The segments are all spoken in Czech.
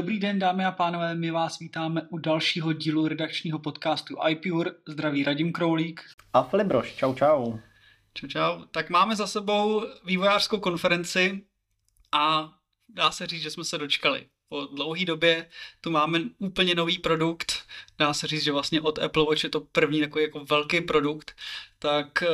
Dobrý den, dámy a pánové, my vás vítáme u dalšího dílu redakčního podcastu iPure. Zdraví Radim Kroulík. A Filip Broš, čau čau. Čau čau. Tak máme za sebou vývojářskou konferenci a dá se říct, že jsme se dočkali. Po dlouhé době tu máme úplně nový produkt. Dá se říct, že vlastně od Apple Watch je to první takový jako velký produkt. Tak eh,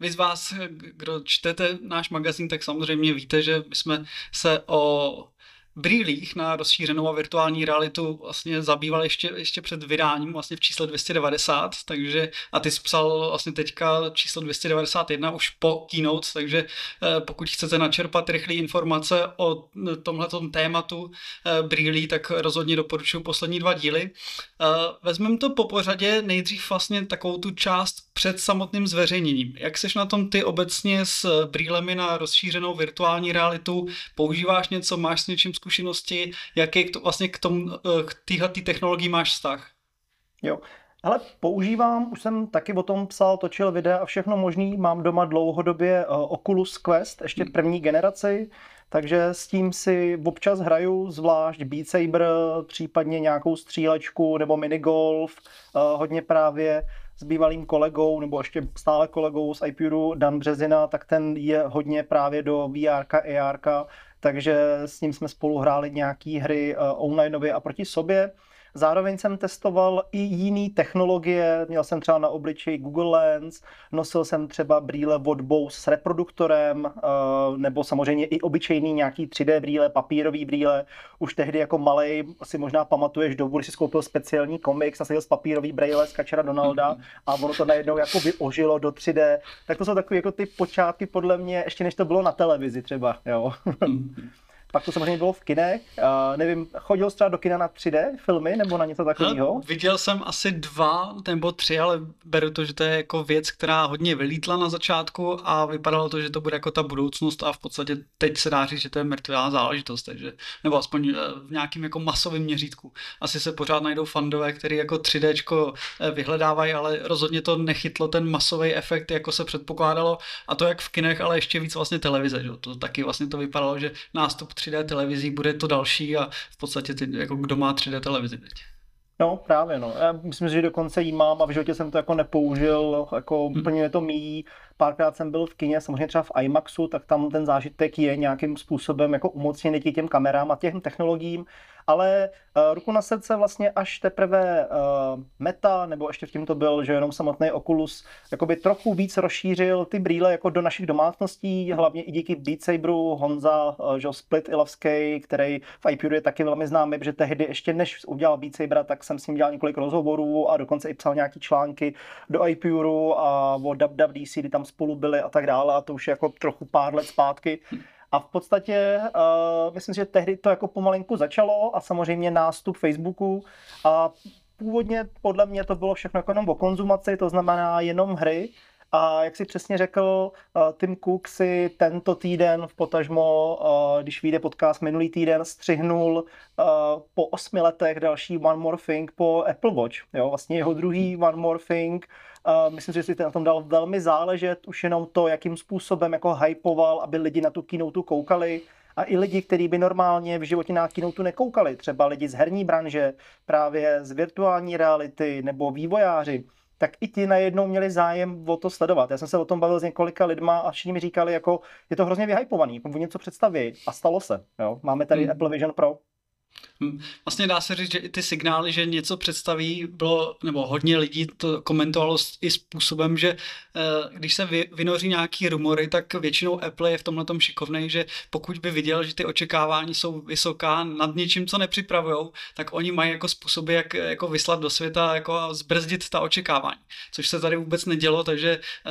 vy z vás, kdo čtete náš magazín, tak samozřejmě víte, že my jsme se o brýlích na rozšířenou a virtuální realitu vlastně zabýval ještě, ještě před vydáním vlastně v čísle 290, takže a ty jsi psal vlastně teďka číslo 291 už po keynote, takže eh, pokud chcete načerpat rychlé informace o tomhletom tématu eh, brýlí, tak rozhodně doporučuji poslední dva díly. Eh, vezmeme to po pořadě nejdřív vlastně takovou tu část před samotným zveřejněním. Jak seš na tom ty obecně s brýlemi na rozšířenou virtuální realitu? Používáš něco, máš s něčím zkušenosti? Jaký k to, vlastně k, tomu, eh, k téhle technologii máš vztah? Jo, ale používám, už jsem taky o tom psal, točil videa a všechno možný. Mám doma dlouhodobě uh, Oculus Quest, ještě hmm. první generaci, takže s tím si občas hraju, zvlášť Beat Saber, případně nějakou střílečku nebo minigolf, uh, hodně právě s bývalým kolegou, nebo ještě stále kolegou z iPuru, Dan Březina, tak ten je hodně právě do VR, AR, takže s ním jsme spolu hráli nějaké hry uh, onlineově a proti sobě. Zároveň jsem testoval i jiné technologie, měl jsem třeba na obličeji Google Lens, nosil jsem třeba brýle od Bose s reproduktorem, eh, nebo samozřejmě i obyčejný nějaký 3D brýle, papírový brýle. Už tehdy jako malej si možná pamatuješ dobu, když si skoupil speciální komiks, nasadil z papírový brýle z Kačera Donalda a ono to najednou jako ožilo do 3D. Tak to jsou takové jako ty počátky podle mě, ještě než to bylo na televizi třeba, jo. Pak to samozřejmě bylo v kinech. Uh, nevím, chodil jsi třeba do kina na 3D filmy nebo na něco takového? Viděl jsem asi dva nebo tři, ale beru to, že to je jako věc, která hodně vylítla na začátku a vypadalo to, že to bude jako ta budoucnost a v podstatě teď se dá říct, že to je mrtvá záležitost, takže, nebo aspoň eh, v nějakým jako masovém měřítku. Asi se pořád najdou fandové, který jako 3D eh, vyhledávají, ale rozhodně to nechytlo ten masový efekt, jako se předpokládalo a to jak v kinech, ale ještě víc vlastně televize, že? to taky vlastně to vypadalo, že nástup 3D televizí bude to další a v podstatě ty, jako kdo má 3D televizi teď. No právě no. Já myslím, že dokonce jí mám a v životě jsem to jako nepoužil, jako hmm. úplně to míjí. Párkrát jsem byl v kině, samozřejmě třeba v IMAXu, tak tam ten zážitek je nějakým způsobem jako umocněný těm kamerám a těm technologiím, ale uh, ruku na srdce vlastně až teprve uh, Meta, nebo ještě v tím to byl, že jenom samotný Oculus, jakoby trochu víc rozšířil ty brýle jako do našich domácností, hlavně i díky Beat Saberu, Honza, uh, že Split Ilavský, který v iPure je taky velmi známý, protože tehdy ještě než udělal Beat Sabera, tak jsem s ním dělal několik rozhovorů a dokonce i psal nějaký články do iPure a o WWDC, kdy tam spolu byli a tak dále a to už je jako trochu pár let zpátky. A v podstatě uh, myslím, že tehdy to jako pomalinku začalo a samozřejmě nástup Facebooku a původně podle mě to bylo všechno jako jenom o konzumaci, to znamená jenom hry, a jak si přesně řekl, uh, Tim Cook si tento týden v potažmo, uh, když vyjde podcast minulý týden, střihnul uh, po osmi letech další One More Thing po Apple Watch. Jo? Vlastně jeho druhý One More Thing. Myslím si, že si na tom dal velmi záležet, už jenom to, jakým způsobem jako hypoval, aby lidi na tu keynote koukali a i lidi, kteří by normálně v životě na keynote nekoukali, třeba lidi z herní branže, právě z virtuální reality nebo vývojáři, tak i ti najednou měli zájem o to sledovat. Já jsem se o tom bavil s několika lidma a všichni mi říkali, jako je to hrozně vyhypovaný, jako něco představí a stalo se. Jo? Máme tady hmm. Apple Vision Pro. Hm, vlastně dá se říct, že i ty signály, že něco představí, bylo, nebo hodně lidí to komentovalo i způsobem, že eh, když se vynoří nějaký rumory, tak většinou Apple je v tomhle tom šikovnej, že pokud by viděl, že ty očekávání jsou vysoká nad něčím, co nepřipravují, tak oni mají jako způsoby, jak jako vyslat do světa, jako zbrzdit ta očekávání. Což se tady vůbec nedělo, takže eh,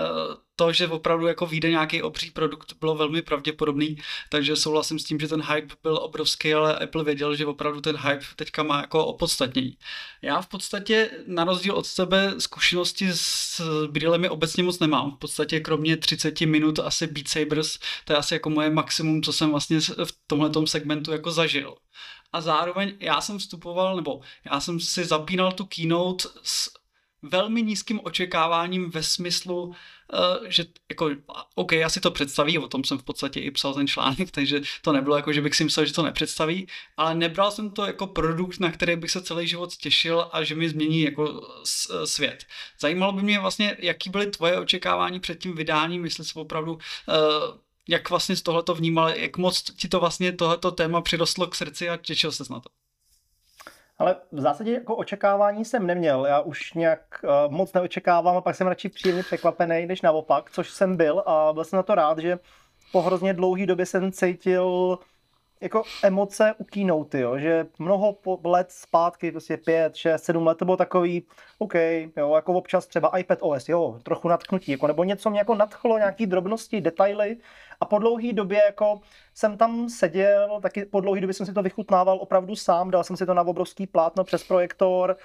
to, že opravdu jako vyjde nějaký obří produkt, bylo velmi pravděpodobný, takže souhlasím s tím, že ten hype byl obrovský, ale Apple věděl, že opravdu ten hype teďka má jako opodstatnění. Já v podstatě na rozdíl od sebe zkušenosti s brýlemi obecně moc nemám. V podstatě kromě 30 minut asi Beat Sabers, to je asi jako moje maximum, co jsem vlastně v tomhle segmentu jako zažil. A zároveň já jsem vstupoval, nebo já jsem si zapínal tu keynote s velmi nízkým očekáváním ve smyslu, uh, že jako, OK, já si to představí, o tom jsem v podstatě i psal ten článek, takže to nebylo jako, že bych si myslel, že to nepředstaví, ale nebral jsem to jako produkt, na který bych se celý život těšil a že mi změní jako svět. Zajímalo by mě vlastně, jaký byly tvoje očekávání před tím vydáním, jestli se opravdu uh, jak vlastně z tohleto vnímal, jak moc ti to vlastně tohleto téma přirostlo k srdci a těšil ses na to? Ale v zásadě jako očekávání jsem neměl. Já už nějak uh, moc neočekávám a pak jsem radši příjemně překvapený, než naopak, což jsem byl a byl jsem na to rád, že po hrozně dlouhé době jsem cítil jako emoce u keynote, jo, že mnoho let zpátky, prostě pět, šest, sedm let, to bylo takový, OK, jo, jako občas třeba iPad OS, jo, trochu natknutí, jako, nebo něco mě jako nadchlo, nějaký drobnosti, detaily a po dlouhé době jako jsem tam seděl, taky po dlouhé době jsem si to vychutnával opravdu sám, dal jsem si to na obrovský plátno přes projektor,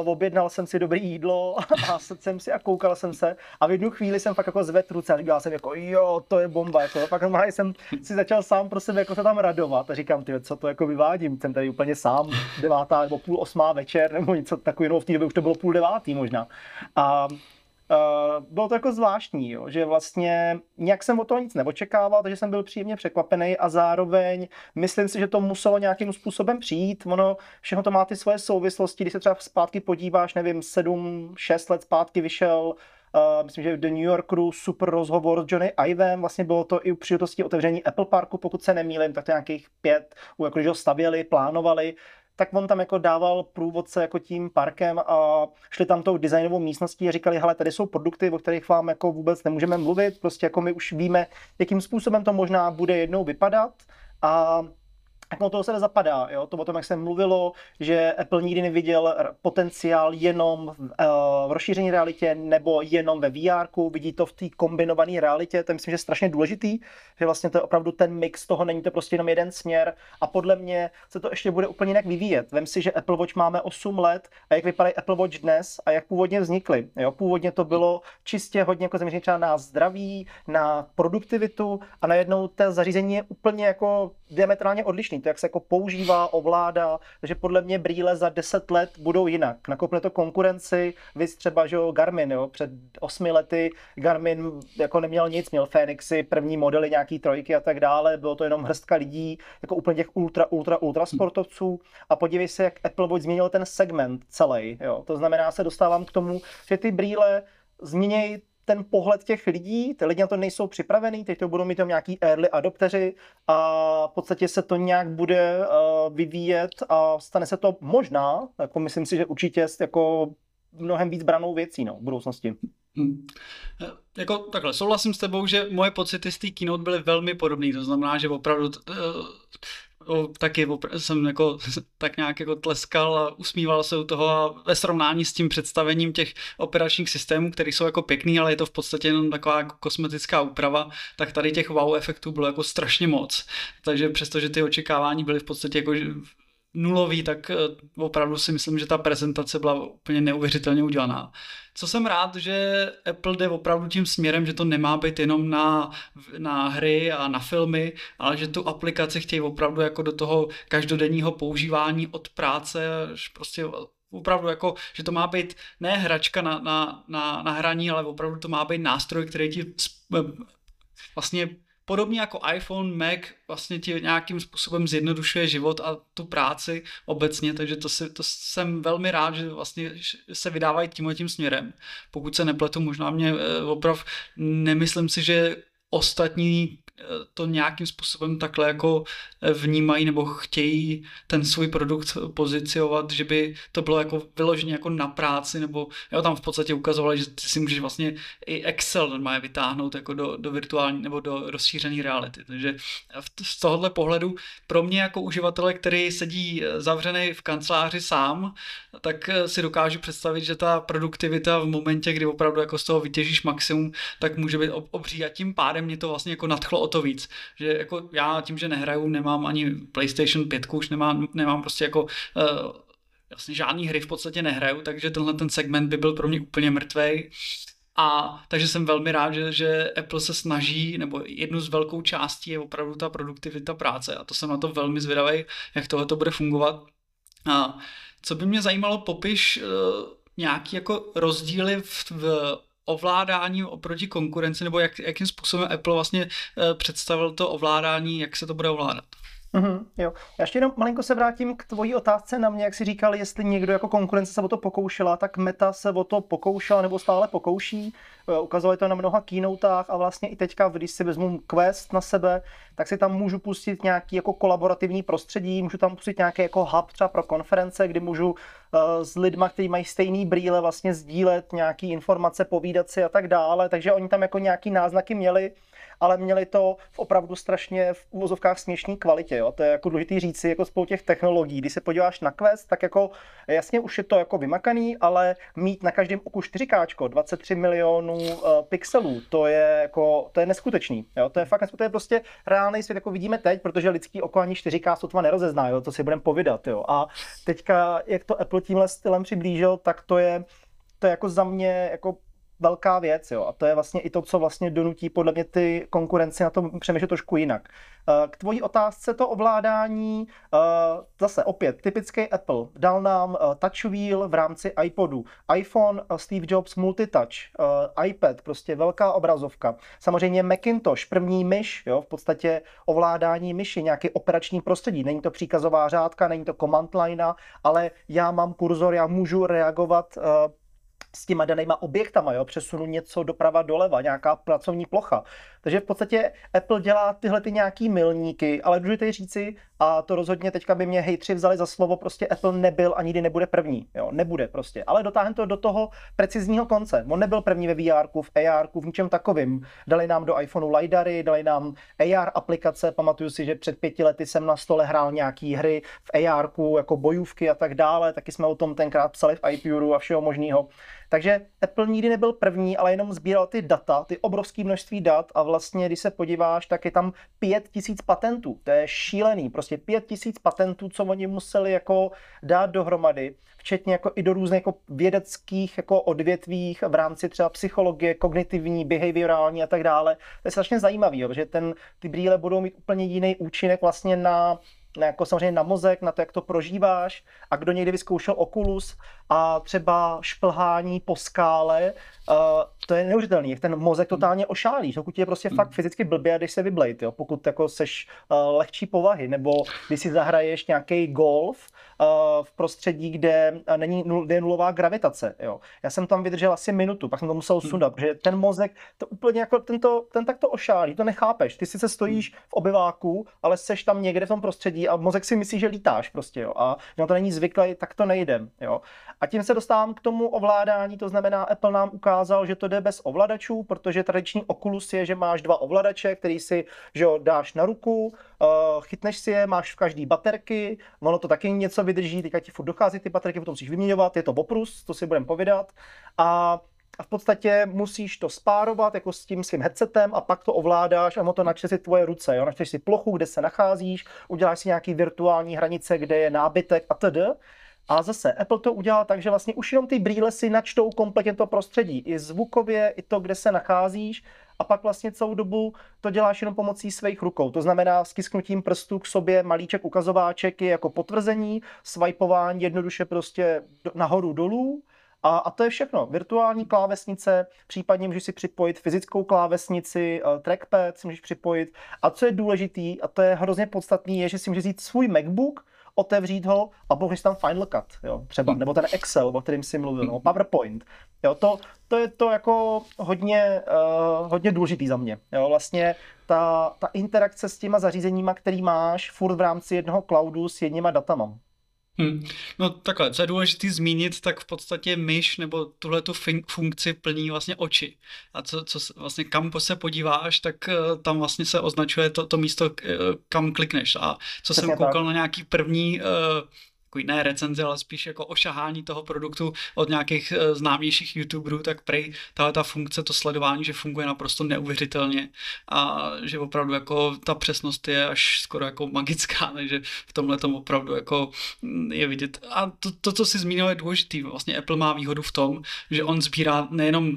uh, objednal jsem si dobré jídlo a jsem si a koukal jsem se. A v jednu chvíli jsem fakt jako zvedl ruce a říkal jsem jako jo, to je bomba, jako. Fakt normálně jsem si začal sám pro sebe jako se tam radovat. A říkám, ty, co to jako vyvádím, jsem tady úplně sám, devátá nebo půl osmá večer nebo něco takového, v té době už to bylo půl devátý možná. A Uh, bylo to jako zvláštní, jo, že vlastně nějak jsem o toho nic neočekával, takže jsem byl příjemně překvapený a zároveň myslím si, že to muselo nějakým způsobem přijít. Ono, všechno to má ty svoje souvislosti, když se třeba zpátky podíváš, nevím, 7-6 let zpátky vyšel Uh, myslím, že v The New Yorkeru super rozhovor s Johnny Ivem, vlastně bylo to i u příležitosti otevření Apple Parku, pokud se nemýlím, tak to nějakých pět, jako když ho stavěli, plánovali, tak on tam jako dával průvodce jako tím parkem a šli tam tou designovou místností a říkali, hele, tady jsou produkty, o kterých vám jako vůbec nemůžeme mluvit, prostě jako my už víme, jakým způsobem to možná bude jednou vypadat. A to toho se nezapadá. Jo? To o tom, jak se mluvilo, že Apple nikdy neviděl potenciál jenom v, uh, v rozšíření realitě nebo jenom ve VR, vidí to v té kombinované realitě, to je myslím, že je strašně důležitý, že vlastně to je opravdu ten mix toho, není to prostě jenom jeden směr a podle mě se to ještě bude úplně jinak vyvíjet. Vem si, že Apple Watch máme 8 let a jak vypadají Apple Watch dnes a jak původně vznikly. Jo? Původně to bylo čistě hodně jako zaměřené na zdraví, na produktivitu a najednou to zařízení je úplně jako diametrálně odlišný to, jak se jako používá, ovládá, takže podle mě brýle za 10 let budou jinak. Nakopne to konkurenci, vy třeba, že jo, Garmin, jo, před 8 lety Garmin jako neměl nic, měl Fenixy, první modely, nějaký trojky a tak dále, bylo to jenom hrstka lidí, jako úplně těch ultra, ultra, ultra sportovců a podívej se, jak Apple Watch změnil ten segment celý, jo. To znamená, se dostávám k tomu, že ty brýle změnějí ten pohled těch lidí, ty lidi na to nejsou připravený, teď to budou mít tam nějaký early adopteři a v podstatě se to nějak bude uh, vyvíjet a stane se to možná, jako myslím si, že určitě jako mnohem víc branou věcí no, v budoucnosti. Hmm. Jako takhle, souhlasím s tebou, že moje pocity z té keynote byly velmi podobné, to znamená, že opravdu uh, o, taky jsem jako tak nějak jako tleskal a usmíval se u toho a ve srovnání s tím představením těch operačních systémů, které jsou jako pěkný, ale je to v podstatě jenom taková jako kosmetická úprava, tak tady těch wow efektů bylo jako strašně moc. Takže přestože ty očekávání byly v podstatě jako nulový, tak eh, opravdu si myslím, že ta prezentace byla úplně neuvěřitelně udělaná. Co jsem rád, že Apple jde opravdu tím směrem, že to nemá být jenom na, na hry a na filmy, ale že tu aplikaci chtějí opravdu jako do toho každodenního používání od práce, prostě opravdu jako, že to má být ne hračka na, na, na, na hraní, ale opravdu to má být nástroj, který ti vlastně podobně jako iPhone, Mac vlastně ti nějakým způsobem zjednodušuje život a tu práci obecně, takže to, si, to jsem velmi rád, že vlastně se vydávají tímhle tím směrem. Pokud se nepletu, možná mě eh, oprav, nemyslím si, že ostatní to nějakým způsobem takhle jako eh, vnímají nebo chtějí ten svůj produkt poziciovat, že by to bylo jako vyloženě jako na práci, nebo jo, tam v podstatě ukazovali, že ty si můžeš vlastně i Excel normálně vytáhnout jako do, do virtuální nebo do rozšířené reality. Takže z tohohle pohledu pro mě jako uživatele, který sedí eh, zavřený v kanceláři sám, tak eh, si dokážu představit, že ta produktivita v momentě, kdy opravdu jako z toho vytěžíš maximum, tak může být obří a tím pádem mě to vlastně jako nadchlo o to víc. Že jako já tím, že nehraju, nemám ani PlayStation 5, už nemám, nemám prostě jako uh, vlastně žádný hry v podstatě nehraju, takže tenhle ten segment by byl pro mě úplně mrtvej. A takže jsem velmi rád, že, že Apple se snaží, nebo jednu z velkou částí je opravdu ta produktivita práce a to jsem na to velmi zvědavý, jak tohle to bude fungovat. A co by mě zajímalo, popiš uh, nějaký jako rozdíly v, v ovládání oproti konkurenci, nebo jak, jakým způsobem Apple vlastně uh, představil to ovládání, jak se to bude ovládat? Mm-hmm, jo. Já ještě jenom malinko se vrátím k tvojí otázce na mě, jak jsi říkal, jestli někdo jako konkurence se o to pokoušela, tak Meta se o to pokoušela nebo stále pokouší. Eh, ukazovali to na mnoha keynotách a vlastně i teďka, když si vezmu Quest na sebe, tak si tam můžu pustit nějaký jako kolaborativní prostředí, můžu tam pustit nějaký jako hub třeba pro konference, kdy můžu uh, s lidma, kteří mají stejný brýle, vlastně sdílet nějaký informace, povídat si a tak dále, takže oni tam jako nějaký náznaky měli ale měli to v opravdu strašně v úvozovkách směšné kvalitě. Jo? To je jako důležité říci jako spolu těch technologií. Když se podíváš na Quest, tak jako jasně už je to jako vymakaný, ale mít na každém oku 4K, 23 milionů uh, pixelů, to je jako, to je neskutečný. Jo? To je fakt neskutečný, to je prostě reálný svět, jako vidíme teď, protože lidský oko ani 4K sotva nerozezná, jo? to si budeme povídat. Jo? A teďka, jak to Apple tímhle stylem přiblížil, tak to je, to je jako za mě jako velká věc, jo. A to je vlastně i to, co vlastně donutí podle mě ty konkurenci na to přemýšlet trošku jinak. Eh, k tvojí otázce to ovládání, eh, zase opět typický Apple, dal nám eh, touch wheel v rámci iPodu, iPhone, Steve Jobs multitouch, iPad, prostě velká obrazovka. Samozřejmě Macintosh, první myš, jo, v podstatě ovládání myši, nějaký operační prostředí. Není to příkazová řádka, není to command line, ale já mám kurzor, já můžu reagovat s těma danýma objektama, jo, přesunu něco doprava doleva, nějaká pracovní plocha. Takže v podstatě Apple dělá tyhle ty nějaký milníky, ale důležité říci, a to rozhodně teďka by mě hejtři vzali za slovo, prostě Apple nebyl a nikdy nebude první, jo, nebude prostě, ale dotáhne to do toho precizního konce. On nebyl první ve VR, v AR, v ničem takovým. Dali nám do iPhoneu LiDARy, dali nám AR aplikace, pamatuju si, že před pěti lety jsem na stole hrál nějaký hry v AR, jako bojůvky a tak dále, taky jsme o tom tenkrát psali v iPuru a všeho možného. Takže Apple nikdy nebyl první, ale jenom sbíral ty data, ty obrovské množství dat a vlastně, když se podíváš, tak je tam pět tisíc patentů. To je šílený, prostě pět tisíc patentů, co oni museli jako dát dohromady, včetně jako i do různých jako vědeckých jako odvětvích v rámci třeba psychologie, kognitivní, behaviorální a tak dále. To je strašně zajímavý, že ten, ty brýle budou mít úplně jiný účinek vlastně na na, jako samozřejmě na mozek, na to, jak to prožíváš. A kdo někdy vyzkoušel Oculus a třeba šplhání po skále, uh, to je neuvěřitelný, jak ten mozek totálně ošálí, pokud je prostě fakt fyzicky blbě, když se vyblejt, jo, pokud jako seš uh, lehčí povahy, nebo když si zahraješ nějaký golf uh, v prostředí, kde není nul, kde je nulová gravitace, jo. Já jsem tam vydržel asi minutu, pak jsem to musel sundat, protože ten mozek, to úplně jako tento, ten tak to ošálí, to nechápeš. Ty sice stojíš v obyváku, ale seš tam někde v tom prostředí a mozek si myslí, že lítáš prostě, jo. A no to není zvyklý, tak to nejde, jo. A tím se dostávám k tomu ovládání, to znamená, Apple nám ukázal, že to jde bez ovladačů, protože tradiční Oculus je, že máš dva ovladače, který si že jo, dáš na ruku, uh, chytneš si je, máš v každý baterky, ono to taky něco vydrží, teďka ti furt dochází ty baterky, potom musíš vyměňovat, je to oprus, to si budeme povídat. A a v podstatě musíš to spárovat jako s tím svým headsetem a pak to ovládáš a ono to načte si tvoje ruce. Jo? Načteš si plochu, kde se nacházíš, uděláš si nějaký virtuální hranice, kde je nábytek a td. A zase Apple to udělal tak, že vlastně už jenom ty brýle si načtou kompletně to prostředí. I zvukově, i to, kde se nacházíš. A pak vlastně celou dobu to děláš jenom pomocí svých rukou. To znamená stisknutím prstů k sobě malíček ukazováček je jako potvrzení, swipeování jednoduše prostě nahoru dolů. A, a to je všechno. Virtuální klávesnice, případně můžeš si připojit fyzickou klávesnici, uh, trackpad si můžeš připojit. A co je důležitý, a to je hrozně podstatný, je, že si můžeš vzít svůj MacBook, otevřít ho a použít tam Final Cut, jo, třeba, hmm. nebo ten Excel, o kterým si mluvil, nebo PowerPoint. Jo, to, to je to jako hodně, uh, hodně důležitý za mě. Jo, vlastně ta, ta interakce s těma zařízeníma, který máš furt v rámci jednoho cloudu s jedněma datama. Hmm. No takhle, co je důležité zmínit, tak v podstatě myš nebo tuhle tu funkci plní vlastně oči. A co, co vlastně kam se podíváš, tak uh, tam vlastně se označuje to, to místo, uh, kam klikneš. A co Přesně jsem koukal tak. na nějaký první uh, takový ne recenze, ale spíš jako ošahání toho produktu od nějakých uh, známějších youtuberů, tak prej tahle ta funkce, to sledování, že funguje naprosto neuvěřitelně a že opravdu jako ta přesnost je až skoro jako magická, takže v tomhle tom opravdu jako mm, je vidět. A to, to co si zmínil, je důležitý. Vlastně Apple má výhodu v tom, že on sbírá nejenom uh,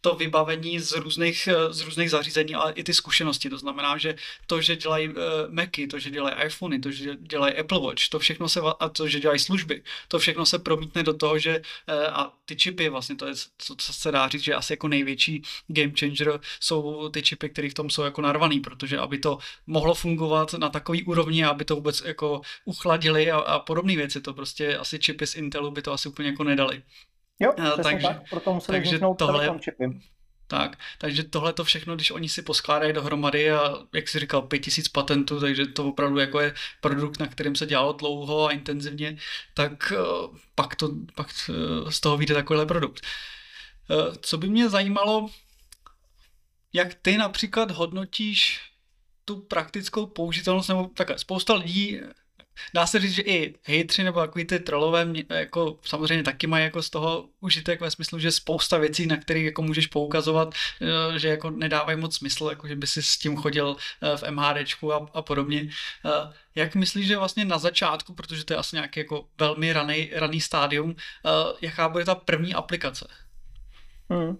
to vybavení z různých, eh, z různých zařízení, ale i ty zkušenosti. To znamená, že to, že dělají uh, Macy, to, že dělají iPhony, to, že dělají Apple Watch, to všechno se, a to, že dělají služby, to všechno se promítne do toho, že uh, a ty čipy, vlastně to je, co, co se dá říct, že asi jako největší game changer jsou ty čipy, které v tom jsou jako narvaný, protože aby to mohlo fungovat na takový úrovni, aby to vůbec jako uchladili a, a podobné věci, to prostě asi čipy z Intelu by to asi úplně jako nedali. Jo, uh, takže, tak, proto museli takže tohle, čipy. Tak, takže tohle to všechno, když oni si poskládají dohromady a jak si říkal, 5000 patentů, takže to opravdu jako je produkt, na kterém se dělalo dlouho a intenzivně, tak uh, pak, to, pak uh, z toho vyjde takovýhle produkt. Uh, co by mě zajímalo, jak ty například hodnotíš tu praktickou použitelnost, nebo takhle, spousta lidí dá se říct, že i hejtři nebo takový ty trolové jako samozřejmě taky mají jako z toho užitek ve smyslu, že spousta věcí, na které jako můžeš poukazovat, eh, že jako nedávají moc smysl, jako že by si s tím chodil eh, v MHDčku a, a podobně. Eh, jak myslíš, že vlastně na začátku, protože to je asi nějaký jako velmi raný, raný stádium, jaká bude ta první aplikace? Hmm.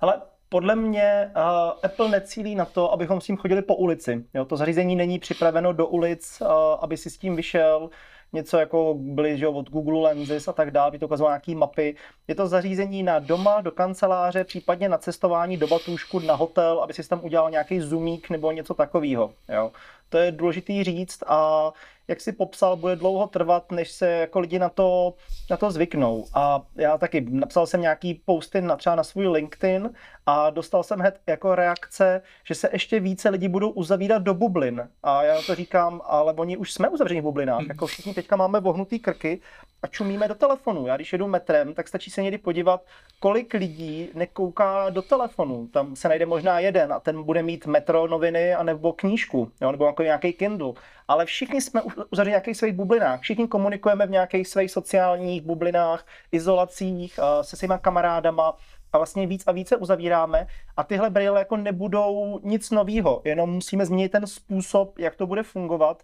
Ale podle mě uh, Apple necílí na to, abychom s tím chodili po ulici. Jo, to zařízení není připraveno do ulic, uh, aby si s tím vyšel něco jako byly že, od Google Lenses a tak dále, by to ukazovalo nějaký mapy. Je to zařízení na doma, do kanceláře, případně na cestování do batůžku, na hotel, aby si tam udělal nějaký zoomík nebo něco takového. To je důležitý říct a jak si popsal, bude dlouho trvat, než se jako lidi na to, na to zvyknou. A já taky napsal jsem nějaký posty na, třeba na svůj LinkedIn a dostal jsem hned jako reakce, že se ještě více lidi budou uzavírat do bublin. A já to říkám, ale oni už jsme uzavřeni v bublinách. Jako všichni teďka máme vohnutý krky a čumíme do telefonu. Já když jedu metrem, tak stačí se někdy podívat, kolik lidí nekouká do telefonu. Tam se najde možná jeden a ten bude mít metro noviny a nebo knížku, jo, nebo jako nějaký Kindle. Ale všichni jsme uzavřeni v nějakých svých bublinách. Všichni komunikujeme v nějakých svých sociálních bublinách, izolacích, se svýma kamarádama a vlastně víc a více uzavíráme a tyhle brýle jako nebudou nic nového, jenom musíme změnit ten způsob, jak to bude fungovat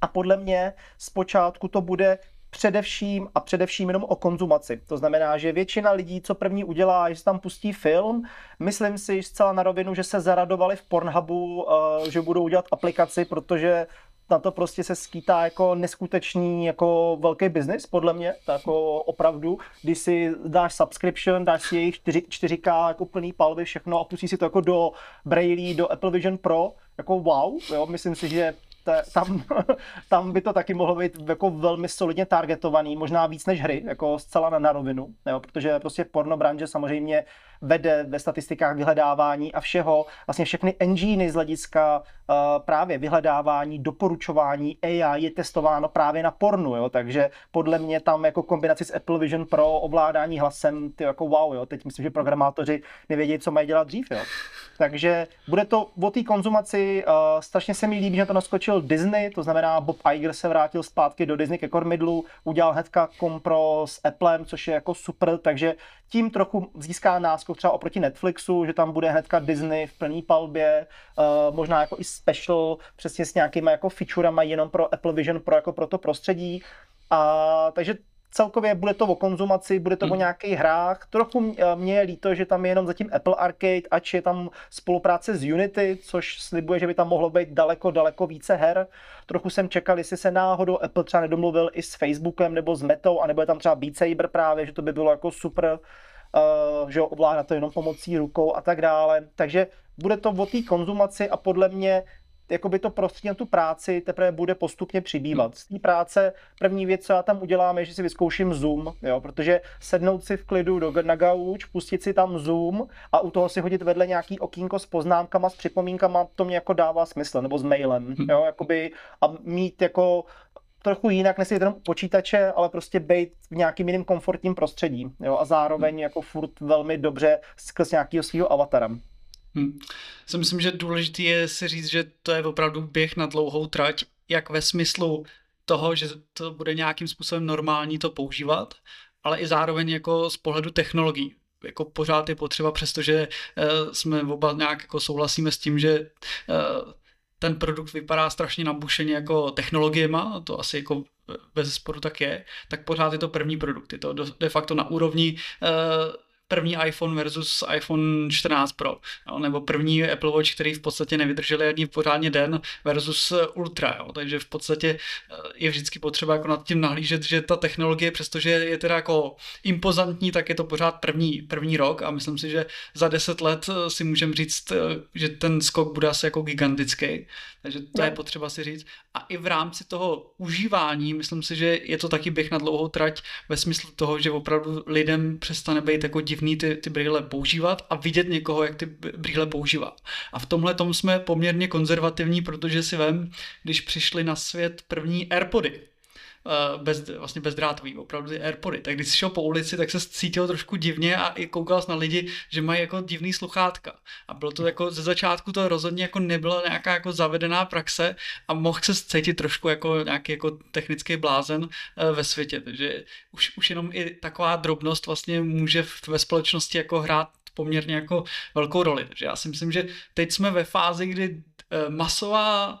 a podle mě zpočátku to bude především a především jenom o konzumaci. To znamená, že většina lidí, co první udělá, že tam pustí film, myslím si zcela na rovinu, že se zaradovali v Pornhubu, eh, že budou udělat aplikaci, protože na to prostě se skýtá jako neskutečný jako velký biznis, podle mě, tak jako opravdu, když si dáš subscription, dáš si jejich 4, 4K jako plný palvy, všechno a pustí si to jako do Braille, do Apple Vision Pro, jako wow, jo, myslím si, že tam, tam by to taky mohlo být jako velmi solidně targetovaný, možná víc než hry, jako zcela na, na rovinu, jo, protože prostě porno branže samozřejmě vede ve statistikách vyhledávání a všeho, vlastně všechny enginy z hlediska uh, právě vyhledávání, doporučování AI je testováno právě na pornu, jo, takže podle mě tam jako kombinaci s Apple Vision Pro ovládání hlasem, ty jako wow, jo, teď myslím, že programátoři nevědí, co mají dělat dřív, jo. Takže bude to o té konzumaci, uh, strašně se mi líbí, že to naskočil Disney, to znamená Bob Iger se vrátil zpátky do Disney ke kormidlu, udělal hnedka kompro s Applem, což je jako super, takže tím trochu získá náskok třeba oproti Netflixu, že tam bude hnedka Disney v plný palbě, uh, možná jako i special, přesně s nějakýma jako featurama jenom pro Apple Vision Pro jako pro to prostředí. A, takže celkově bude to o konzumaci, bude to hmm. o nějakých hrách. Trochu eh, mě je líto, že tam je jenom zatím Apple Arcade, ač je tam spolupráce s Unity, což slibuje, že by tam mohlo být daleko, daleko více her. Trochu jsem čekal, jestli se náhodou Apple třeba nedomluvil i s Facebookem nebo s Metou, a nebo je tam třeba Beat Saber právě, že to by bylo jako super, uh, že ovládá to jenom pomocí rukou a tak dále. Takže bude to o té konzumaci a podle mě jakoby to prostředí na tu práci teprve bude postupně přibývat. Hmm. Z té práce první věc, co já tam udělám, je, že si vyzkouším Zoom, jo, protože sednout si v klidu do, na gauč, pustit si tam Zoom a u toho si hodit vedle nějaký okýnko s poznámkama, s připomínkama, to mě jako dává smysl, nebo s mailem, hmm. jo, jakoby a mít jako trochu jinak, než jenom počítače, ale prostě být v nějakým jiným komfortním prostředí. Jo? A zároveň jako furt velmi dobře skrz nějakého svého avatara. Hmm. Si myslím, že důležité je si říct, že to je opravdu běh na dlouhou trať, jak ve smyslu toho, že to bude nějakým způsobem normální to používat, ale i zároveň jako z pohledu technologií. Jako pořád je potřeba, přestože uh, jsme oba nějak jako souhlasíme s tím, že uh, ten produkt vypadá strašně nabušeně jako technologiema, to asi jako bez sporu tak je, tak pořád je to první produkt. Je to de facto na úrovni uh, první iPhone versus iPhone 14 Pro, jo, nebo první Apple Watch, který v podstatě nevydrželi ani pořádně den versus Ultra, jo, takže v podstatě eh, je vždycky potřeba jako nad tím nahlížet, že ta technologie, přestože je teda jako impozantní, tak je to pořád první, první rok a myslím si, že za deset let eh, si můžeme říct, eh, že ten skok bude asi jako gigantický, takže to je potřeba si říct. A i v rámci toho užívání, myslím si, že je to taky běh na dlouhou trať ve smyslu toho, že opravdu lidem přestane být jako divný ty, ty brýle používat a vidět někoho, jak ty brýle používá. A v tomhle tom jsme poměrně konzervativní, protože si vem, když přišli na svět první AirPody, bez, vlastně bezdrátový, opravdu ty Airpody. Tak když jsi šel po ulici, tak se cítil trošku divně a i koukal na lidi, že mají jako divný sluchátka. A bylo to jako ze začátku to rozhodně jako nebyla nějaká jako zavedená praxe a mohl se cítit trošku jako nějaký jako technický blázen eh, ve světě. Takže už, už jenom i taková drobnost vlastně může ve společnosti jako hrát poměrně jako velkou roli. Takže já si myslím, že teď jsme ve fázi, kdy eh, masová Eh,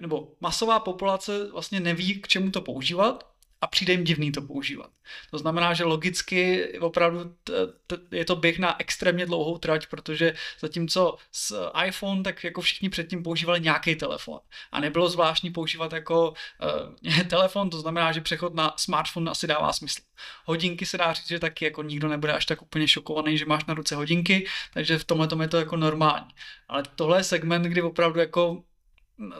nebo masová populace vlastně neví, k čemu to používat a přijde jim divný to používat. To znamená, že logicky opravdu t, t, je to běh na extrémně dlouhou trať, protože zatímco s iPhone, tak jako všichni předtím používali nějaký telefon. A nebylo zvláštní používat jako uh, telefon, to znamená, že přechod na smartphone asi dává smysl. Hodinky se dá říct, že taky jako nikdo nebude až tak úplně šokovaný, že máš na ruce hodinky, takže v tomhle tom je to jako normální. Ale tohle je segment, kdy opravdu jako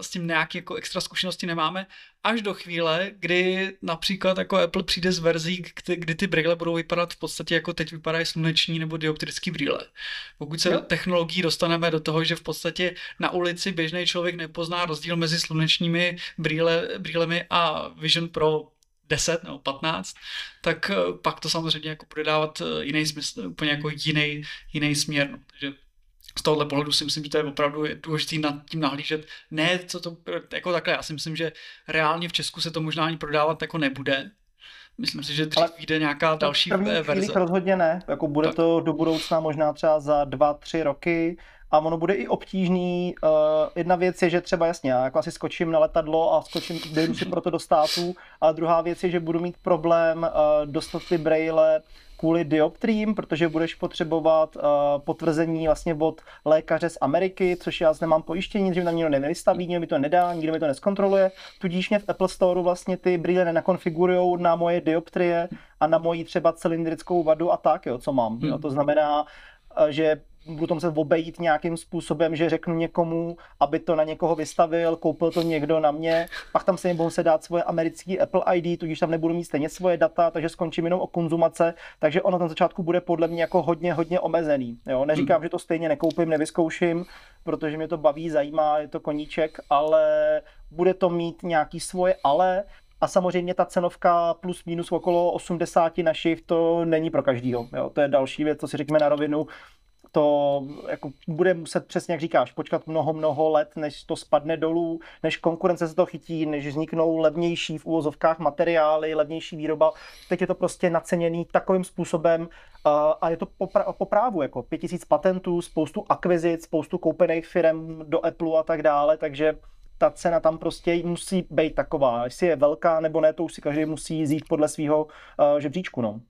s tím nějaké jako extra zkušenosti nemáme, až do chvíle, kdy například jako Apple přijde z verzí, kdy, kdy ty brýle budou vypadat v podstatě jako teď vypadají sluneční nebo dioptrický brýle. Pokud se no. technologií dostaneme do toho, že v podstatě na ulici běžný člověk nepozná rozdíl mezi slunečními brýle, brýlemi a Vision Pro 10 nebo 15, tak eh, pak to samozřejmě jako bude dávat eh, jiný smysl, úplně jako jiný, jiný směr. No. Takže z tohohle pohledu si myslím, že to je opravdu důležité nad tím nahlížet. Ne, co to, jako takhle, já si myslím, že reálně v Česku se to možná ani prodávat jako nebude, Myslím si, že dřív Ale vyjde nějaká další verze. rozhodně ne, jako bude tak. to do budoucna možná třeba za dva, tři roky a ono bude i obtížný. Uh, jedna věc je, že třeba jasně, já jako asi skočím na letadlo a skočím, dojdu si proto do států, a druhá věc je, že budu mít problém uh, dostat ty braille kvůli dioptriím, protože budeš potřebovat uh, potvrzení vlastně od lékaře z Ameriky, což já nemám pojištění, že mi tam nikdo nevystaví, nikdo mi to nedá, nikdo mi to neskontroluje. Tudíž mě v Apple Store vlastně ty brýle nenakonfigurujou na moje dioptrie a na moji třeba cylindrickou vadu a tak, jo, co mám. Hmm. Jo. To znamená, že budu to muset obejít nějakým způsobem, že řeknu někomu, aby to na někoho vystavil, koupil to někdo na mě, pak tam se jim se dát svoje americký Apple ID, tudíž tam nebudu mít stejně svoje data, takže skončím jenom o konzumace, takže ono na začátku bude podle mě jako hodně, hodně omezený. Jo? Neříkám, hmm. že to stejně nekoupím, nevyzkouším, protože mě to baví, zajímá, je to koníček, ale bude to mít nějaký svoje ale, a samozřejmě ta cenovka plus minus okolo 80 našich, to není pro každýho. Jo? To je další věc, co si řekněme na rovinu to jako bude muset přesně, jak říkáš, počkat mnoho, mnoho let, než to spadne dolů, než konkurence se to chytí, než vzniknou levnější v úvozovkách materiály, levnější výroba. Teď je to prostě naceněný takovým způsobem a je to po, právu, jako 5000 patentů, spoustu akvizic, spoustu koupených firm do Apple a tak dále, takže ta cena tam prostě musí být taková. Jestli je velká nebo ne, to už si každý musí zít podle svého uh, žebříčku. No.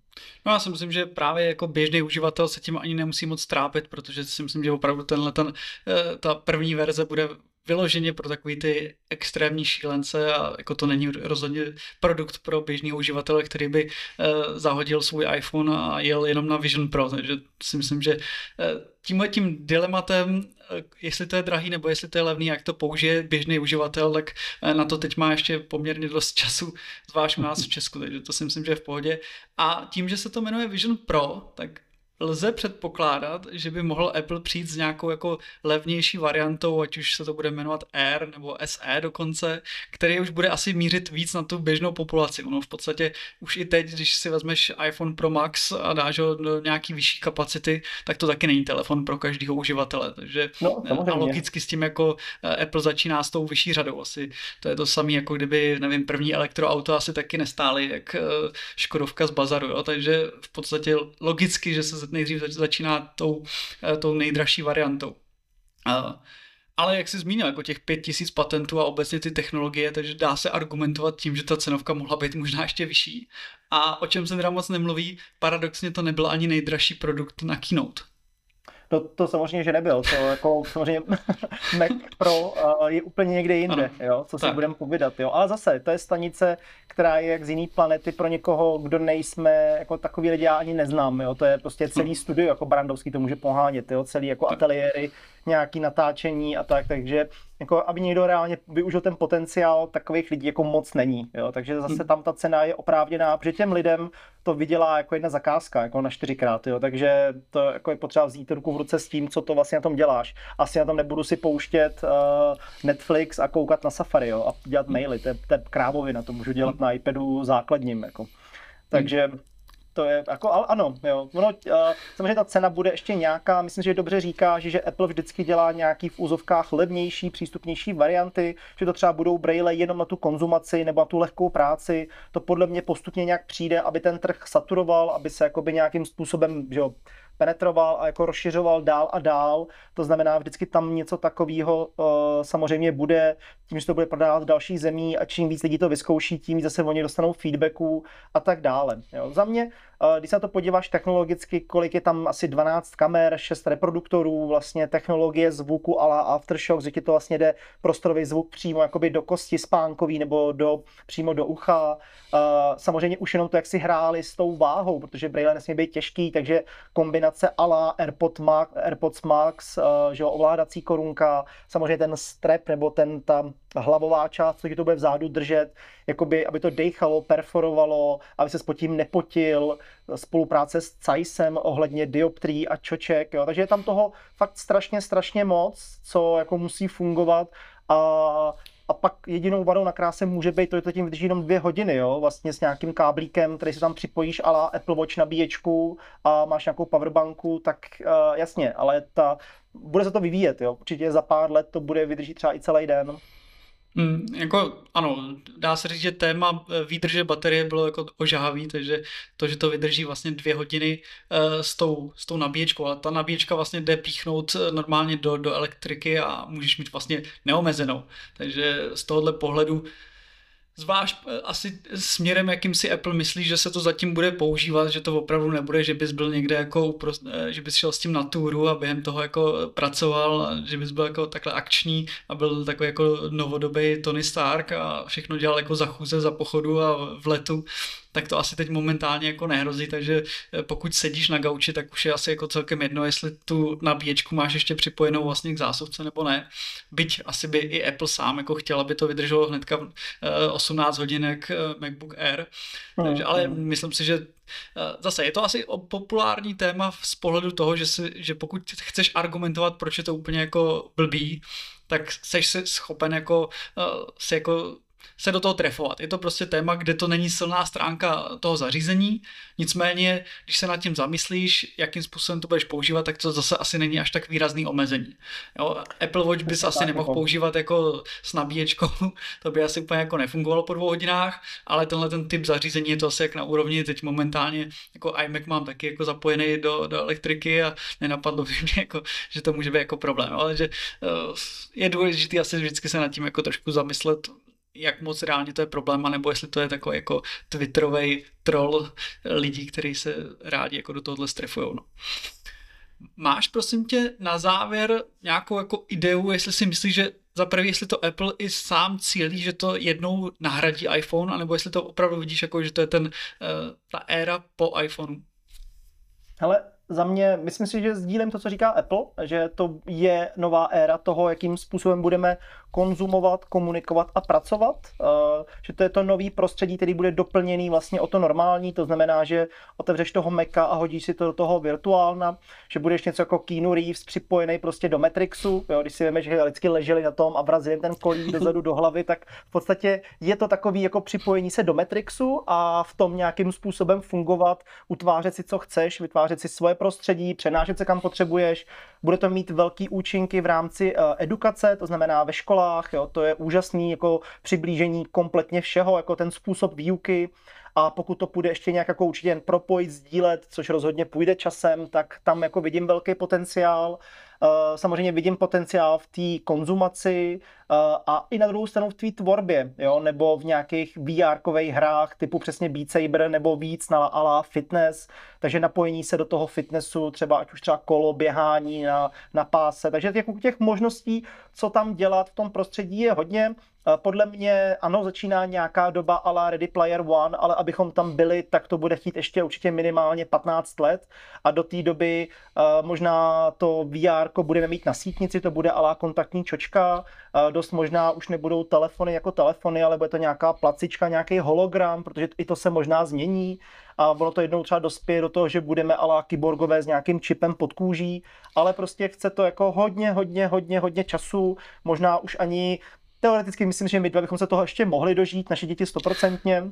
No já si myslím, že právě jako běžný uživatel se tím ani nemusí moc trápit, protože si myslím, že opravdu tenhle ten, eh, ta první verze bude vyloženě pro takový ty extrémní šílence a jako to není rozhodně produkt pro běžného uživatele, který by uh, zahodil svůj iPhone a jel jenom na Vision Pro, takže si myslím, že uh, tímhle tím dilematem, uh, jestli to je drahý nebo jestli to je levný, jak to použije běžný uživatel, tak uh, na to teď má ještě poměrně dost času, zvlášť u nás v Česku, takže to si myslím, že je v pohodě. A tím, že se to jmenuje Vision Pro, tak lze předpokládat, že by mohl Apple přijít s nějakou jako levnější variantou, ať už se to bude jmenovat Air nebo SE dokonce, který už bude asi mířit víc na tu běžnou populaci. Ono v podstatě už i teď, když si vezmeš iPhone Pro Max a dáš ho do nějaký vyšší kapacity, tak to taky není telefon pro každého uživatele. Takže no, a logicky s tím jako eh, Apple začíná s tou vyšší řadou. Asi to je to samé, jako kdyby, nevím, první elektroauto asi taky nestály, jak eh, Škodovka z bazaru. Jo? Takže v podstatě logicky, že se nejdřív začíná tou, eh, tou nejdražší variantou. ale jak jsi zmínil, jako těch pět tisíc patentů a obecně ty technologie, takže dá se argumentovat tím, že ta cenovka mohla být možná ještě vyšší. A o čem se teda moc nemluví, paradoxně to nebyl ani nejdražší produkt na Keynote. No to samozřejmě, že nebyl. To jako samozřejmě Mac Pro uh, je úplně někde jinde, ano. jo, co si budeme povídat. Jo. Ale zase, to je stanice, která je jak z jiné planety pro někoho, kdo nejsme, jako takový lidi já ani neznám. Jo. To je prostě celý studio, jako Brandovský to může pohánět, jo. celý jako ateliéry, nějaký natáčení a tak, takže jako aby někdo reálně využil ten potenciál, takových lidí jako moc není, jo? takže zase hmm. tam ta cena je oprávněná, protože těm lidem to vydělá jako jedna zakázka, jako na čtyřikrát, jo? takže to jako je potřeba vzít ruku v ruce s tím, co to vlastně na tom děláš. Asi na tom nebudu si pouštět uh, Netflix a koukat na Safari jo? a dělat hmm. maily, to je, to je krávovina, to můžu dělat hmm. na iPadu základním. Jako. Takže to je jako, ale ano, jo. Ono, uh, samozřejmě ta cena bude ještě nějaká, myslím, že dobře říká, že, že Apple vždycky dělá nějaký v úzovkách levnější, přístupnější varianty, že to třeba budou braille jenom na tu konzumaci nebo na tu lehkou práci. To podle mě postupně nějak přijde, aby ten trh saturoval, aby se jakoby nějakým způsobem, že jo, penetroval a jako rozšiřoval dál a dál. To znamená, vždycky tam něco takového uh, samozřejmě bude, tím, že to bude prodávat v dalších zemí a čím víc lidí to vyzkouší, tím víc zase oni dostanou feedbacků a tak dále. Jo. Za mě když se na to podíváš technologicky, kolik je tam asi 12 kamer, 6 reproduktorů, vlastně technologie zvuku ala Aftershock, že ti to vlastně jde prostorový zvuk přímo jakoby do kosti spánkový nebo do, přímo do ucha. Samozřejmě už jenom to, jak si hráli s tou váhou, protože braille nesmí být těžký, takže kombinace ala AirPod Max, AirPods Max, že jo, ovládací korunka, samozřejmě ten strap nebo ten ta hlavová část, co ti to bude vzadu držet, jakoby, aby to dechalo, perforovalo, aby se s tím nepotil, spolupráce s Caisem ohledně dioptrií a čoček, jo. takže je tam toho fakt strašně, strašně moc, co jako musí fungovat a a pak jedinou vadou na kráse může být to, že to tím vydrží jenom dvě hodiny, jo, vlastně s nějakým káblíkem, který si tam připojíš ala Apple Watch nabíječku a máš nějakou powerbanku, tak uh, jasně, ale ta, bude se to vyvíjet, jo, určitě za pár let to bude vydržet třeba i celý den. Mm, jako ano, dá se říct, že téma eh, výdrže baterie bylo jako ožávý, takže to, že to vydrží vlastně dvě hodiny uh, s, tou, s tou nabíječkou, ale ta nabíječka vlastně jde píchnout eh, normálně do, do elektriky a můžeš mít vlastně neomezenou. Takže z tohohle pohledu Zvlášť eh, asi směrem, jakým si Apple myslí, že se to zatím bude používat, že to opravdu nebude, že bys byl někde jako, eh, že bys šel s tím na túru a během toho jako pracoval, že bys byl jako takhle akční a byl takový jako novodobý Tony Stark a všechno dělal jako za chůze, za pochodu a v letu tak to asi teď momentálně jako nehrozí, takže eh, pokud sedíš na gauči, tak už je asi jako celkem jedno, jestli tu nabíječku máš ještě připojenou vlastně k zásuvce nebo ne. Byť asi by i Apple sám jako chtěl, aby to vydrželo hnedka 18 eh, hodinek eh, MacBook Air. Mm. Takže, ale myslím si, že Zase je to asi populární téma z pohledu toho, že, si, že pokud chceš argumentovat, proč je to úplně jako blbý, tak seš schopen jako, uh, si jako se do toho trefovat. Je to prostě téma, kde to není silná stránka toho zařízení, nicméně, když se nad tím zamyslíš, jakým způsobem to budeš používat, tak to zase asi není až tak výrazný omezení. Jo, Apple Watch bys asi nemohl jako- používat jako s nabíječkou, to by asi úplně jako nefungovalo po dvou hodinách, ale tenhle ten typ zařízení je to asi jak na úrovni, teď momentálně jako iMac mám taky jako zapojený do, do elektriky a nenapadlo by mě jako, že to může být jako problém, ale že uh, je důležité asi vždycky se nad tím jako trošku zamyslet, jak moc reálně to je problém, nebo jestli to je takový jako twitterový troll lidí, kteří se rádi jako do tohohle strefují. No. Máš prosím tě na závěr nějakou jako ideu, jestli si myslíš, že za prvý, jestli to Apple i sám cílí, že to jednou nahradí iPhone, anebo jestli to opravdu vidíš jako, že to je ten, uh, ta éra po iPhoneu? Hele, za mě, myslím si, že sdílím to, co říká Apple, že to je nová éra toho, jakým způsobem budeme konzumovat, komunikovat a pracovat, eh, že to je to nový prostředí, který bude doplněný vlastně o to normální, to znamená, že otevřeš toho Maca a hodíš si to do toho virtuálna, že budeš něco jako Keanu Reeves připojený prostě do Matrixu, jo, když si víme, že vždycky leželi na tom a vrazili ten kolí dozadu do hlavy, tak v podstatě je to takový jako připojení se do Matrixu a v tom nějakým způsobem fungovat, utvářet si, co chceš, vytvářet si svoje prostředí, přenášet se kam potřebuješ, bude to mít velký účinky v rámci uh, edukace, to znamená ve školách, jo, to je úžasný jako přiblížení kompletně všeho, jako ten způsob výuky a pokud to půjde ještě nějak jako určitě propojit, sdílet, což rozhodně půjde časem, tak tam jako vidím velký potenciál. Samozřejmě vidím potenciál v té konzumaci a i na druhou stranu v té tvorbě, jo, nebo v nějakých VR-kových hrách typu přesně Beat Saber nebo víc na ala fitness, takže napojení se do toho fitnessu, třeba ať už třeba kolo, běhání na, na páse, takže těch, těch možností, co tam dělat v tom prostředí je hodně. Podle mě ano, začíná nějaká doba ala Ready Player One, ale abychom tam byli, tak to bude chtít ještě určitě minimálně 15 let. A do té doby uh, možná to VR budeme mít na sítnici, to bude ala kontaktní čočka, uh, dost možná už nebudou telefony jako telefony, ale bude to nějaká placička, nějaký hologram, protože i to se možná změní. A ono to jednou třeba dospěje do toho, že budeme ala kyborgové s nějakým čipem pod kůží, ale prostě chce to jako hodně, hodně, hodně, hodně času, možná už ani teoreticky myslím, že my dva bychom se toho ještě mohli dožít, naše děti stoprocentně,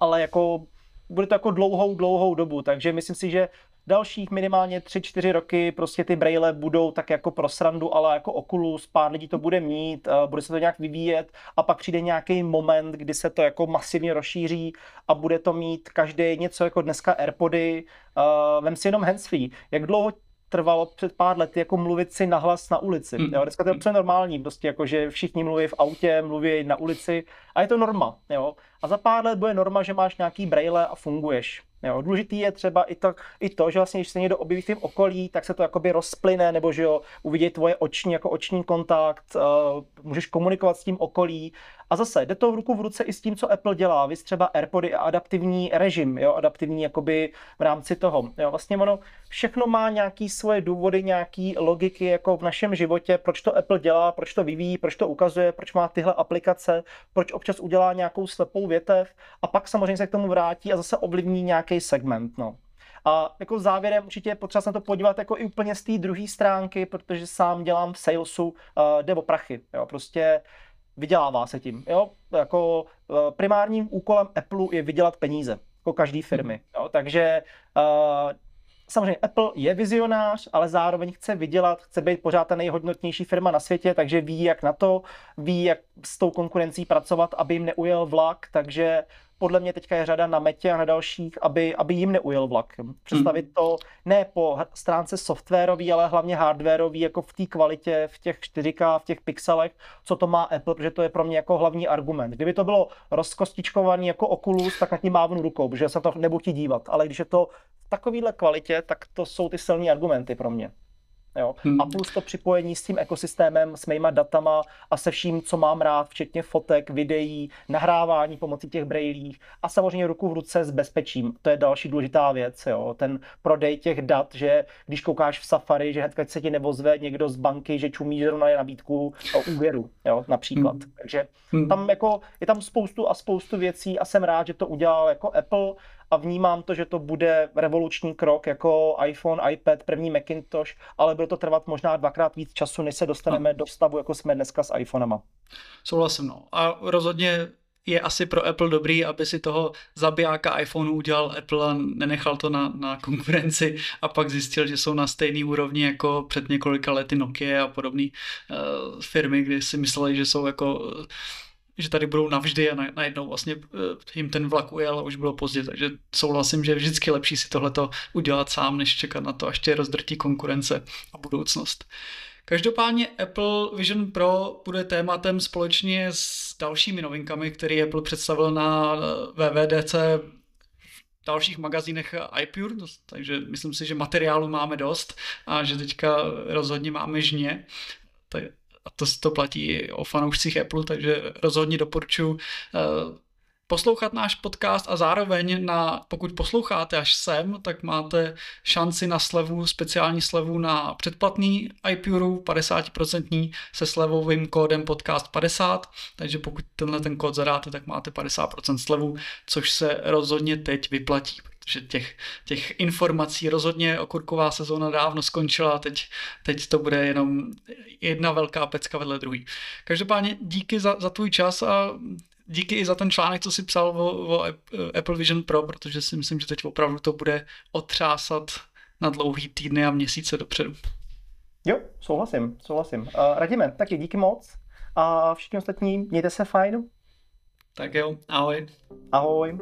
ale jako bude to jako dlouhou, dlouhou dobu, takže myslím si, že dalších minimálně 3-4 roky prostě ty braille budou tak jako pro srandu, ale jako Oculus, pár lidí to bude mít, bude se to nějak vyvíjet a pak přijde nějaký moment, kdy se to jako masivně rozšíří a bude to mít každý něco jako dneska Airpody, uh, vem si jenom handsfree. Jak dlouho trvalo před pár lety jako mluvit si nahlas na ulici. Mm. Jo, dneska to je normální, prostě jako, že všichni mluví v autě, mluví na ulici a je to norma. Jo. A za pár let bude norma, že máš nějaký braille a funguješ. Jo, důležitý je třeba i to, i to, že vlastně, když se někdo objeví v tom okolí, tak se to jakoby rozplyne, nebo že jo, uvidí tvoje oční jako oční kontakt, uh, můžeš komunikovat s tím okolí. A zase, jde to v ruku v ruce i s tím, co Apple dělá. Vy třeba AirPody a adaptivní režim, jo, adaptivní jakoby v rámci toho. Jo, vlastně ono všechno má nějaký svoje důvody, nějaký logiky jako v našem životě, proč to Apple dělá, proč to vyvíjí, proč to ukazuje, proč má tyhle aplikace, proč občas udělá nějakou slepou větev a pak samozřejmě se k tomu vrátí a zase ovlivní nějaký segment. No. A jako závěrem určitě je potřeba se na to podívat jako i úplně z té druhé stránky, protože sám dělám v salesu, uh, jde o prachy. Jo. Prostě vydělává se tím. Jo? Jako uh, primárním úkolem Apple je vydělat peníze, jako každý firmy. Jo? Takže uh, Samozřejmě Apple je vizionář, ale zároveň chce vydělat, chce být pořád ta nejhodnotnější firma na světě, takže ví, jak na to, ví, jak s tou konkurencí pracovat, aby jim neujel vlak, takže podle mě teďka je řada na Metě a na dalších, aby, aby jim neujel vlak. Představit to ne po stránce softwarový, ale hlavně hardwarový, jako v té kvalitě, v těch 4K, v těch pixelech, co to má Apple, protože to je pro mě jako hlavní argument. Kdyby to bylo rozkostičkovaný jako Oculus, tak na tím mávnu rukou, protože se to nebudu dívat. Ale když je to v takovéhle kvalitě, tak to jsou ty silné argumenty pro mě. Jo? Hmm. A plus to připojení s tím ekosystémem, s mýma datama a se vším, co mám rád, včetně fotek, videí, nahrávání pomocí těch brailích a samozřejmě ruku v ruce s bezpečím. To je další důležitá věc. Jo? Ten prodej těch dat, že když koukáš v Safari, že hned se ti nevozve někdo z banky, že čumí zrovna je nabídku o úvěru, jo? například. Hmm. Takže hmm. tam jako, je tam spoustu a spoustu věcí a jsem rád, že to udělal jako Apple a vnímám to, že to bude revoluční krok jako iPhone, iPad, první Macintosh, ale bude to trvat možná dvakrát víc času, než se dostaneme no. do stavu, jako jsme dneska s iPhonema. Souhlasím, no. A rozhodně je asi pro Apple dobrý, aby si toho zabijáka iPhoneu udělal Apple a nenechal to na, na konkurenci a pak zjistil, že jsou na stejné úrovni jako před několika lety Nokia a podobné uh, firmy, kdy si mysleli, že jsou jako uh, že tady budou navždy a najednou vlastně eh, jim ten vlak ujel a už bylo pozdě, takže souhlasím, že je vždycky lepší si tohleto udělat sám, než čekat na to, až tě rozdrtí konkurence a budoucnost. Každopádně Apple Vision Pro bude tématem společně s dalšími novinkami, které Apple představil na eh, VVDC v dalších magazínech iPure, takže myslím si, že materiálu máme dost a že teďka rozhodně máme žně a to, to platí o fanoušcích Apple, takže rozhodně doporučuji. Eh, poslouchat náš podcast a zároveň na, pokud posloucháte až sem, tak máte šanci na slevu, speciální slevu na předplatný iPure 50% se slevovým kódem podcast 50, takže pokud tenhle ten kód zadáte, tak máte 50% slevu, což se rozhodně teď vyplatí, že těch, těch informací rozhodně okurková sezóna dávno skončila, teď, teď to bude jenom jedna velká pecka vedle druhý. Každopádně díky za, za tvůj čas a díky i za ten článek, co jsi psal o, o Apple Vision Pro, protože si myslím, že teď opravdu to bude otřásat na dlouhý týdny a měsíce dopředu. Jo, souhlasím, souhlasím. Uh, Radíme, taky díky moc a všichni ostatní mějte se fajn. Tak jo, ahoj. Ahoj.